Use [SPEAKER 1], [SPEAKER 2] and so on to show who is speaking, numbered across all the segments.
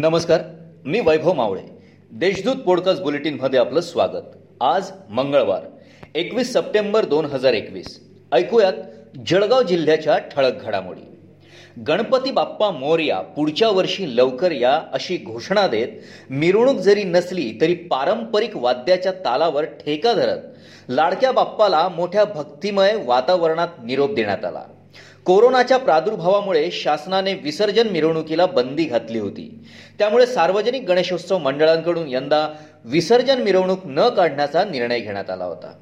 [SPEAKER 1] नमस्कार मी वैभव मावळे. देशदूत पॉडकास्ट बुलेटिनमध्ये आपलं स्वागत. आज मंगळवार एकवीस सप्टेंबर दोन हजार एकवीस. ऐकूयात जळगाव जिल्ह्याच्या ठळक घडामोडी. गणपती बाप्पा मोरया पुढच्या वर्षी लवकर या अशी घोषणा देत मिरवणूक जरी नसली तरी पारंपरिक वाद्याच्या तालावर ठेका धरत लाडक्या बाप्पाला मोठ्या भक्तिमय वातावरणात निरोप देण्यात आला. कोरोनाच्या प्रादुर्भावामुळे शासनाने विसर्जन मिरवणुकीला बंदी घातली होती. त्यामुळे सार्वजनिक गणेशोत्सव मंडळांकडून यंदा विसर्जन मिरवणूक न काढण्याचा निर्णय घेण्यात आला होता.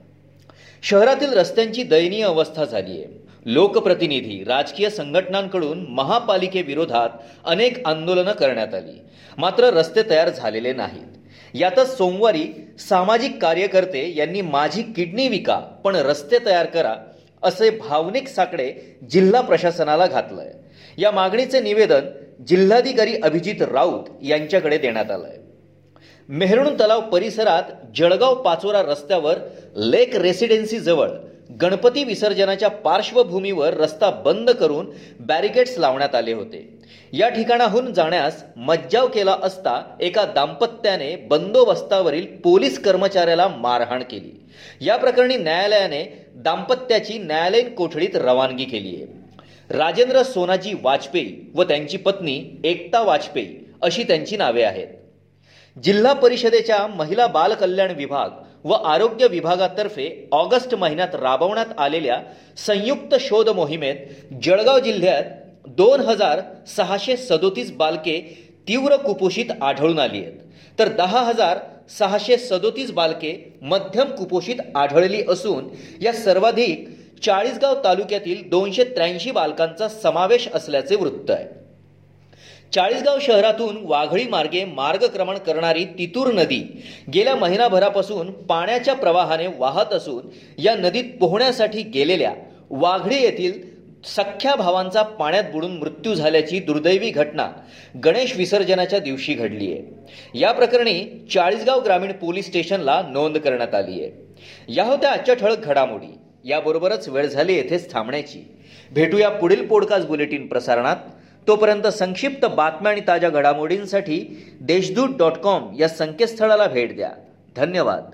[SPEAKER 1] शहरातील रस्त्यांची दयनीय अवस्था झाली आहे. लोकप्रतिनिधी राजकीय संघटनांकडून महापालिकेविरोधात अनेक आंदोलनं करण्यात आली. मात्र रस्ते तयार झालेले नाहीत. यातच सोमवारी सामाजिक कार्यकर्ते यांनी माझी किडनी विका पण रस्ते तयार करा असे भावनिक साकडे जिल्हा प्रशासनाला घातलंय. या मागणीचे निवेदन जिल्हाधिकारी अभिजित राऊत यांच्याकडे देण्यात आलंय. मेहरुण तलाव परिसरात जळगाव पाचोरा रस्त्यावर लेक रेसिडेन्सी जवळ गणपती विसर्जनाच्या पार्श्वभूमीवर रस्ता बंद करून बॅरिकेड्स लावण्यात आले होते. या ठिकाणाहून जाण्यास मज्जाव केला असता एका दाम्पत्याने बंदोबस्तावरील पोलीस कर्मचाऱ्याला मारहाण केली. या प्रकरणी न्यायालयाने दाम्पत्याची न्यायालयीन कोठडीत रवानगी केली आहे. राजेंद्र सोनाजी वाजपेयी व त्यांची पत्नी एकता वाजपेयी अशी त्यांची नावे आहेत. जिल्हा परिषदेच्या महिला बालकल्याण विभाग व आरोग्य विभागातर्फे ऑगस्ट महिन्यात राबवण्यात आलेल्या संयुक्त शोध मोहिमेत जळगाव जिल्ह्यात दोन हजार सहाशे सदोतीस बालके तीव्र कुपोषित आढळून आली आहेत. तर दहा हजार सहाशे सदोतीस बालके मध्यम कुपोषित आढळली असून या सर्वाधिक चाळीसगाव तालुक्यातील दोनशे त्र्याऐंशी बालकांचा समावेश असल्याचे वृत्त आहे. चाळीसगाव शहरातून वाघळी मार्गे मार्गक्रमण करणारी तितूर नदी गेल्या महिनाभरापासून पाण्याच्या प्रवाहाने वाहत असून या नदीत पोहण्यासाठी गेलेल्या वाघळी येथील सख्ख्या भावांचा पाण्यात बुडून मृत्यू झाल्याची दुर्दैवी घटना गणेश विसर्जनाच्या दिवशी घडली आहे या प्रकरणी चाळीसगाव ग्रामीण पोलीस स्टेशनला नोंद करण्यात आली आहे या होत्या आजच्या ठळक घडामोडी. याबरोबरच वेळ झाली येथेच थांबण्याची. भेटूया पुढील पॉडकास्ट बुलेटिन प्रसारणात. तोपर्यंत संक्षिप्त बातम्या आणि ताज्या घडामोडींसाठी देशदूत डॉट कॉम या संकेतस्थळाला भेट द्या. धन्यवाद.